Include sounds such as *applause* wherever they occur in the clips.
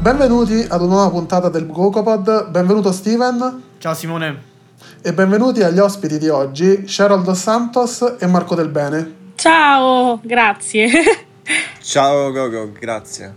Benvenuti ad una nuova puntata del GoCopod. Benvenuto Steven. Ciao Simone. E benvenuti agli ospiti di oggi, Cheryl Dos Santos e Marco Del Bene. Ciao, grazie. *laughs* Ciao Gogo, grazie.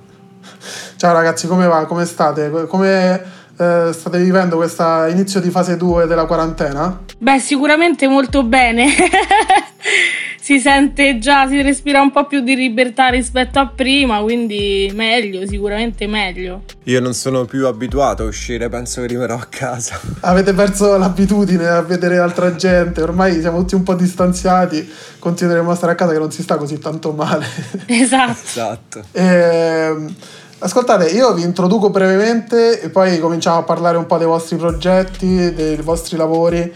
Ciao ragazzi, come va? Come state? Come eh, state vivendo questo inizio di fase 2 della quarantena? Beh, sicuramente molto bene. *laughs* si sente già, si respira un po' più di libertà rispetto a prima, quindi meglio, sicuramente meglio. Io non sono più abituato a uscire, penso che rimarrò a casa. *laughs* Avete perso l'abitudine a vedere altra gente, ormai siamo tutti un po' distanziati, continueremo a stare a casa che non si sta così tanto male. Esatto. esatto. E, ehm, Ascoltate, io vi introduco brevemente e poi cominciamo a parlare un po' dei vostri progetti, dei vostri lavori. Eh,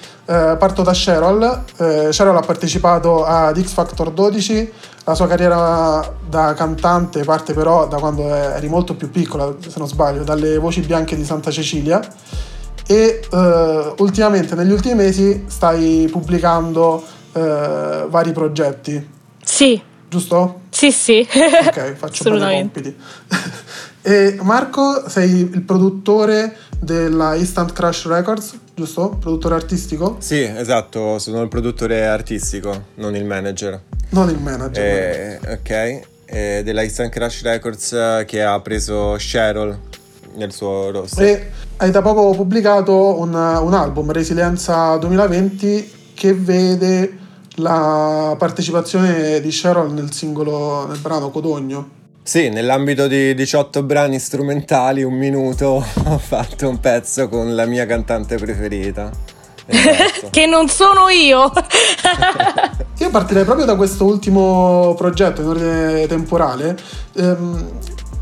parto da Cheryl. Eh, Cheryl ha partecipato ad X Factor 12. La sua carriera da cantante parte però da quando eri molto più piccola, se non sbaglio, dalle voci bianche di Santa Cecilia. E eh, ultimamente, negli ultimi mesi, stai pubblicando eh, vari progetti. Sì. Giusto? Sì, sì. Ok, *laughs* faccio i compiti. *laughs* E Marco, sei il produttore della Instant Crash Records, giusto? Produttore artistico? Sì, esatto, sono il produttore artistico, non il manager. Non il manager. E, ok, e della Instant Crash Records eh, che ha preso Cheryl nel suo roster. E hai da poco pubblicato un, un album, Resilienza 2020, che vede la partecipazione di Cheryl nel singolo, nel brano Codogno. Sì, nell'ambito di 18 brani strumentali, un minuto, *laughs* ho fatto un pezzo con la mia cantante preferita. Esatto. *laughs* che non sono io. *laughs* io partirei proprio da questo ultimo progetto in ordine temporale. Ehm,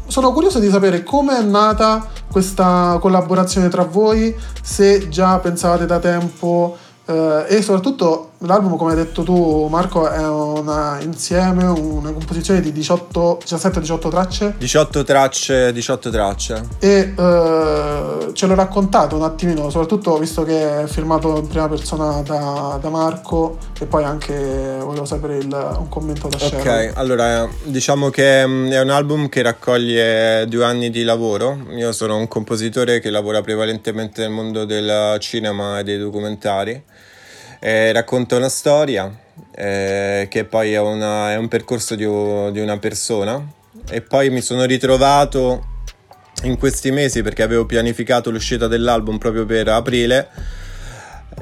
sono curioso di sapere come è nata questa collaborazione tra voi, se già pensavate da tempo eh, e soprattutto l'album, come hai detto tu, Marco, è una, insieme una composizione di 17-18 tracce. 18 tracce, 18 tracce. E uh, ce l'ho raccontato un attimino, soprattutto visto che è firmato in prima persona da, da Marco e poi anche volevo sapere il, un commento da Sharon. Ok, allora diciamo che mm, è un album che raccoglie due anni di lavoro. Io sono un compositore che lavora prevalentemente nel mondo del cinema e dei documentari eh, racconta una storia eh, che poi è, una, è un percorso di, di, una persona e poi mi sono ritrovato in questi mesi perché avevo pianificato l'uscita dell'album proprio per aprile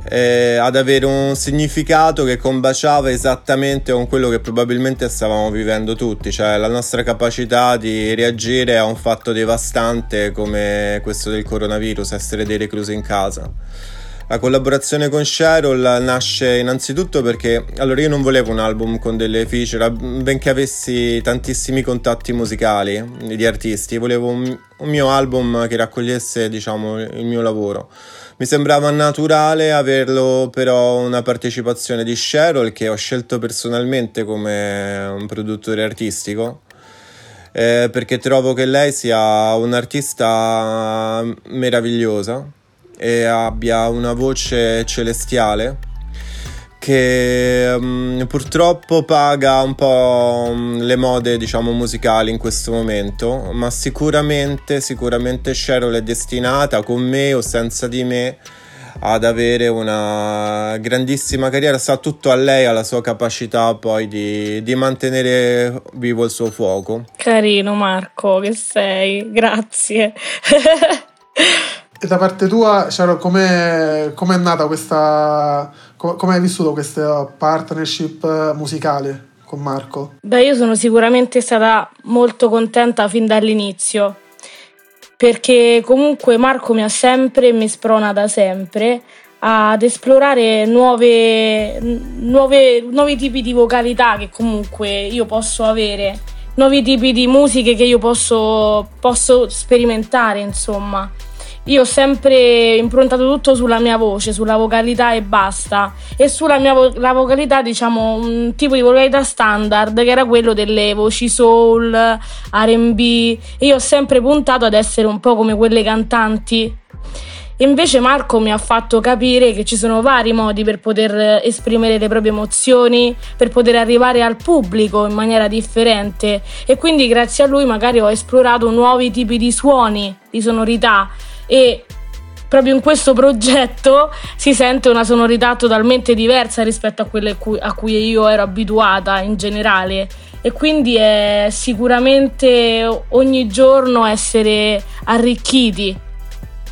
eh, ad avere un significato che combaciava esattamente con quello che probabilmente stavamo vivendo tutti, cioè la nostra capacità di reagire a un fatto devastante come questo del coronavirus, essere dei reclusi in casa. La collaborazione con Cheryl nasce innanzitutto perché allora io non volevo un album con delle feature, benché avessi tantissimi contatti musicali di artisti, volevo un, un mio album che raccogliesse, diciamo, il mio lavoro. Mi sembrava naturale averlo però una partecipazione di Cheryl che ho scelto personalmente come un produttore artistico. Eh, perché trovo che lei sia un'artista meravigliosa e abbia una voce celestiale che um, purtroppo paga un po' um, le mode diciamo musicali in questo momento ma sicuramente sicuramente Cheryl è destinata con me o senza di me ad avere una grandissima carriera. Sta tutto a lei alla sua capacità poi di, di mantenere vivo il suo fuoco. Carino Marco che sei. Grazie *laughs* E da parte tua, Sharon, com'è, com'è nata questa. come hai vissuto questa partnership musicale con Marco? Beh, io sono sicuramente stata molto contenta fin dall'inizio. Perché comunque Marco mi ha sempre e mi sprona da sempre ad esplorare nuove, nuove, nuovi tipi di vocalità che comunque io posso avere, nuovi tipi di musiche che io posso, posso sperimentare, insomma. Io ho sempre improntato tutto sulla mia voce, sulla vocalità e basta. E sulla mia vo- vocalità, diciamo, un tipo di vocalità standard che era quello delle voci soul, RB. E io ho sempre puntato ad essere un po' come quelle cantanti. E invece Marco mi ha fatto capire che ci sono vari modi per poter esprimere le proprie emozioni, per poter arrivare al pubblico in maniera differente e quindi grazie a lui magari ho esplorato nuovi tipi di suoni, di sonorità e proprio in questo progetto si sente una sonorità totalmente diversa rispetto a quelle a cui io ero abituata in generale e quindi è sicuramente ogni giorno essere arricchiti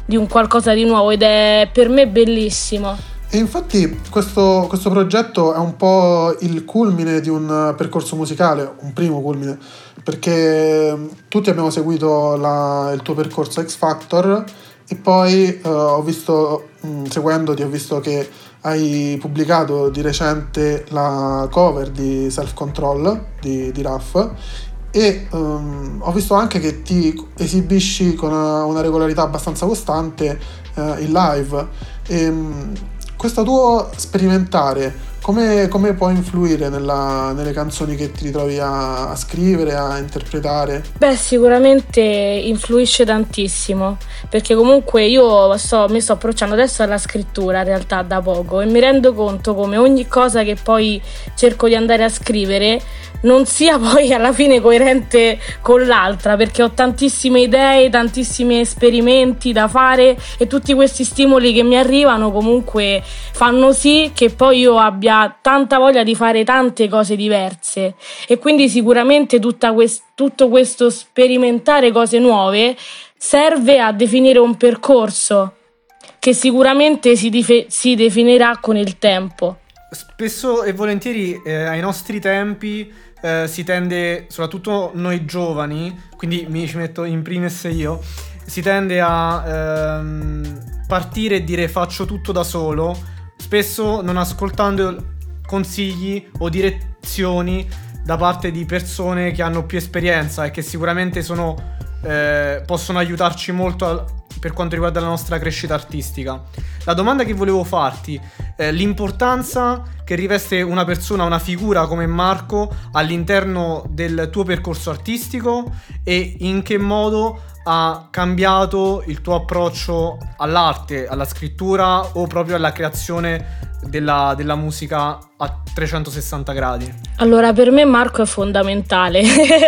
di un qualcosa di nuovo ed è per me bellissimo. E infatti questo, questo, progetto è un po' il culmine di un percorso musicale, un primo culmine, perché tutti abbiamo seguito la, il tuo percorso X Factor e poi uh, ho visto, mh, mm, seguendoti, ho visto che hai pubblicato di recente la cover di Self Control di, di Raff e um, ho visto anche che ti esibisci con una, una regolarità abbastanza costante uh, in live. E, um, questo tuo sperimentare come, come può influire nella, nelle canzoni che ti ritrovi a, a, scrivere, a interpretare? Beh, sicuramente influisce tantissimo, perché comunque io sto, mi sto approcciando adesso alla scrittura in realtà da poco e mi rendo conto come ogni cosa che poi cerco di andare a scrivere non sia *laughs* poi alla fine coerente con l'altra perché ho tantissime idee, tantissimi esperimenti da fare e tutti questi stimoli che mi arrivano comunque fanno sì che poi io abbia tanta voglia di fare tante cose diverse e quindi sicuramente quest- tutto questo sperimentare cose nuove serve a definire un percorso che sicuramente si, dif- si definirà con il tempo. Spesso e volentieri eh, ai nostri tempi eh, si tende, soprattutto noi giovani, quindi mi ci metto in primis io, si tende a ehm, partire e dire faccio tutto da solo, spesso non ascoltando consigli o direzioni da parte di persone che hanno più esperienza e che sicuramente sono, eh, possono aiutarci molto a, per quanto riguarda la nostra crescita artistica. La domanda che volevo farti è l'importanza che riveste una persona, una figura come Marco all'interno del tuo percorso artistico e in che modo ha cambiato il tuo approccio all'arte, alla scrittura o proprio alla creazione della, della, musica a 360 gradi? Allora, per me Marco è fondamentale,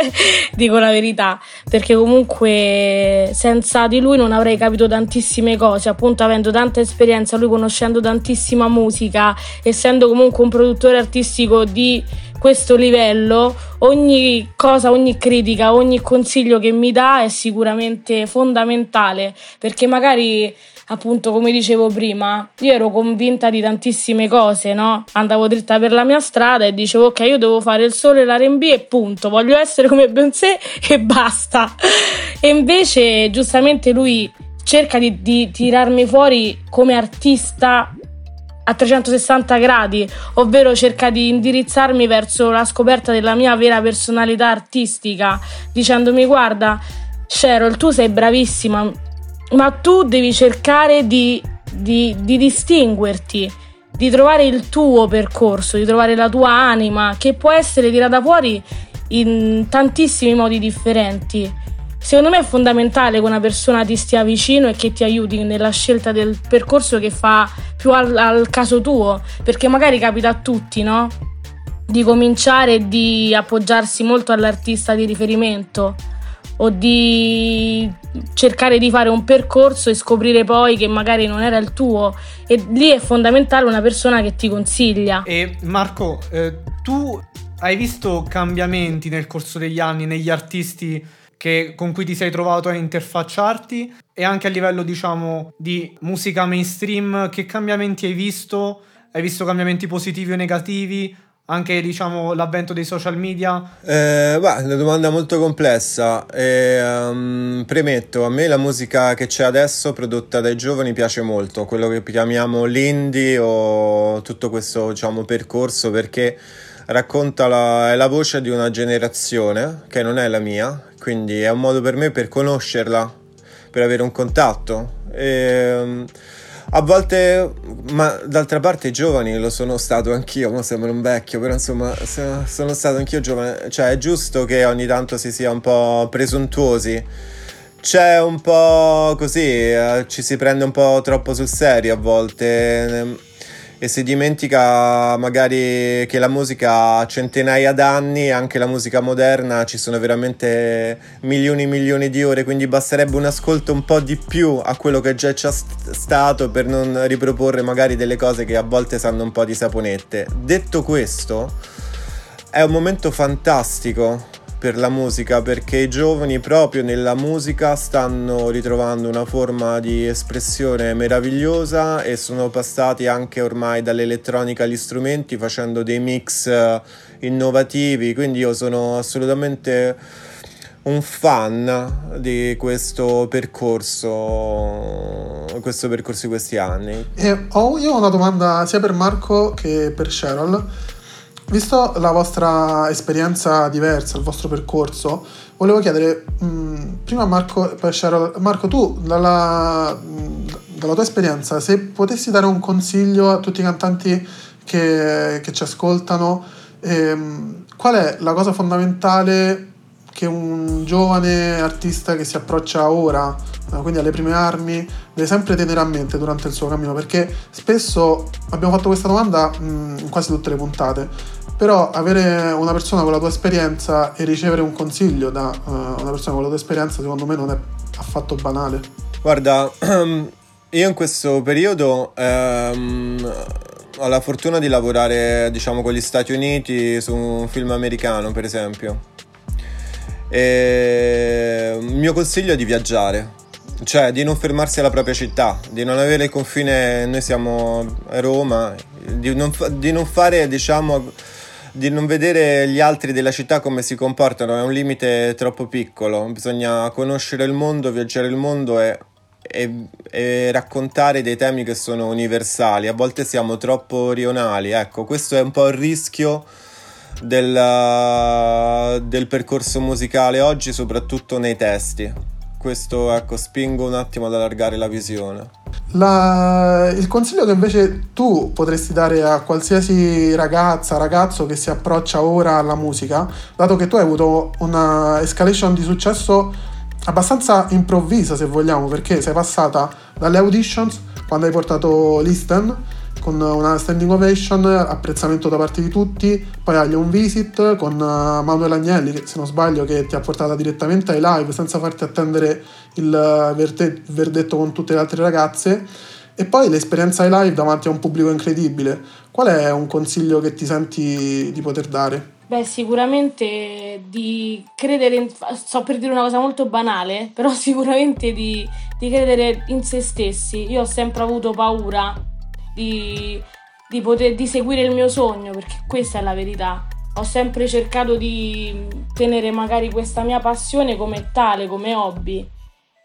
*laughs* dico la verità, perché comunque senza di lui non avrei capito tantissime cose, appunto avendo tanta esperienza, lui conoscendo tantissima musica, essendo comunque un produttore artistico di questo livello, ogni cosa, ogni critica, ogni consiglio che mi dà è sicuramente fondamentale, perché magari appunto come dicevo prima, io ero convinta di tantissime cose, no? Andavo dritta per la mia strada e dicevo ok, io devo fare il sole e l'R&B e punto, voglio essere come Beyoncé *laughs* e basta. E invece giustamente lui cerca di, di tirarmi fuori come artista a 360 gradi, ovvero cerca di indirizzarmi verso la scoperta della mia vera personalità artistica, dicendomi guarda Cheryl, tu sei bravissima, ma tu devi cercare di, di, di distinguerti, di trovare il tuo percorso, di trovare la tua anima, che può essere tirata fuori in tantissimi modi differenti. Secondo me è fondamentale che una persona ti stia vicino e che ti aiuti nella scelta del percorso che fa più al, al caso tuo, perché magari capita a tutti, no? Di cominciare e di appoggiarsi molto all'artista di riferimento o di cercare di fare un percorso e scoprire poi che magari non era il tuo e lì è fondamentale una persona che ti consiglia. E Marco, eh, tu hai visto cambiamenti nel corso degli anni negli artisti che, con cui ti sei trovato a interfacciarti e anche a livello diciamo di musica mainstream che cambiamenti hai visto? Hai visto cambiamenti positivi o negativi? anche diciamo l'avvento dei social media? Eh, beh, una domanda molto complessa. E, um, premetto, a me la musica che c'è adesso prodotta dai giovani piace molto, quello che chiamiamo l'indie o tutto questo diciamo, percorso perché racconta la, la voce di una generazione che non è la mia, quindi è un modo per me per conoscerla, per avere un contatto. E, um, a volte, ma d'altra parte giovani lo sono stato anch'io, ma sembra un vecchio, però insomma sono stato anch'io giovane, cioè è giusto che ogni tanto si sia un po' presuntuosi c'è un po' così, eh, ci si prende un po' troppo sul serio a volte ehm, e si dimentica magari che la musica ha centinaia d'anni, anche la musica moderna ci sono veramente milioni e milioni di ore, quindi basterebbe un ascolto un po' di più a quello che già c'è stato per non riproporre magari delle cose che a volte sanno un po' di saponette. Detto questo, è un momento fantastico per la musica perché i giovani proprio nella musica stanno ritrovando una forma di espressione meravigliosa e sono passati anche ormai dall'elettronica agli strumenti facendo dei mix eh, innovativi. Quindi io sono assolutamente un fan di questo percorso questo percorso di questi anni. E ho, io una domanda sia per Marco che per Cheryl Visto la vostra esperienza diversa, il vostro percorso, volevo chiedere mh, mm, prima a Marco Marco tu dalla, mh, mm, dalla, tua esperienza, se potessi dare un consiglio a tutti i cantanti che, che ci ascoltano, ehm, qual è la cosa fondamentale che un giovane artista che si approccia ora, quindi alle prime armi, deve sempre tenere a mente durante il suo cammino, perché spesso abbiamo fatto questa domanda mm, in quasi tutte le puntate, però avere una persona con la tua esperienza e ricevere un consiglio da uh, una persona con la tua esperienza secondo me non è affatto banale. Guarda, *clears throat* io in questo periodo ehm, ho la fortuna di lavorare diciamo con gli Stati Uniti su un film americano per esempio. E il mio consiglio è di viaggiare, cioè di non fermarsi alla propria città, di non avere il confine, noi siamo a Roma, di non, di non fare, diciamo, di non vedere gli altri della città come si comportano, è un limite troppo piccolo, bisogna conoscere il mondo, viaggiare il mondo e, e, e raccontare dei temi che sono universali, a volte siamo troppo rionali, ecco, questo è un po' il rischio del, del percorso musicale oggi, soprattutto nei testi. Questo ecco, spingo un attimo ad allargare la visione. La, il consiglio che invece tu potresti dare a qualsiasi ragazza, ragazzo che si approccia ora alla musica, dato che tu hai avuto una escalation di successo abbastanza improvvisa, se vogliamo, perché sei passata dalle auditions quando hai portato Listen con una standing ovation, apprezzamento da parte di tutti, poi agli un visit con eh, Manuel Agnelli, che se non sbaglio che ti ha portata direttamente ai live senza farti attendere il verdetto con tutte le altre ragazze. E poi l'esperienza ai live davanti a un pubblico incredibile. Qual è un consiglio che ti senti di poter dare? Beh, sicuramente di credere, in, sto per dire una cosa molto banale, però *laughs* sicuramente di, di credere in se stessi. Io ho sempre avuto paura di, di, poter, di seguire il mio sogno, perché questa è la verità. Ho sempre cercato di tenere magari questa mia passione come tale, come hobby.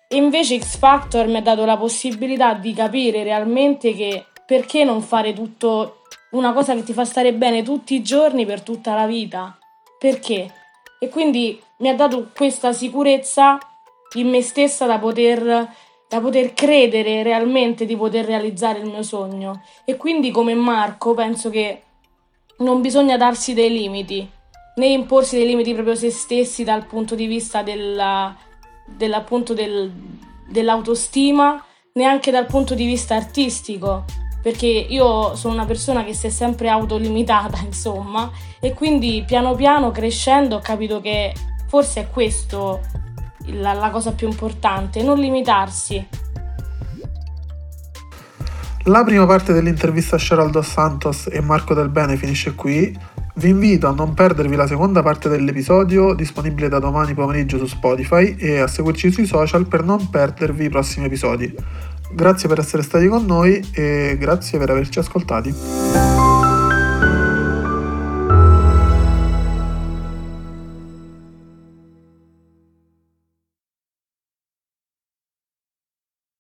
E invece X Factor mi ha dato la possibilità di capire realmente che perché non fare tutto una cosa che ti fa stare bene tutti i giorni per tutta la vita? Perché? E quindi mi ha dato questa sicurezza in me stessa da poter da poter credere realmente di poter realizzare il mio sogno. E quindi come Marco penso che non bisogna darsi dei limiti, né imporsi dei limiti proprio se stessi dal punto di vista della, dell'appunto del, dell'autostima, neanche dal punto di vista artistico. Perché io sono una persona che si è sempre autolimitata, *laughs* insomma, e quindi piano piano crescendo ho capito che forse è questo la, la cosa più importante, non limitarsi. La prima parte dell'intervista a Sheryl Dos Santos e Marco Del Bene finisce qui. Vi invito a non perdervi la seconda parte dell'episodio, disponibile da domani pomeriggio su Spotify, e a seguirci sui social per non perdervi i prossimi episodi. Grazie per essere stati con noi e grazie per averci ascoltati.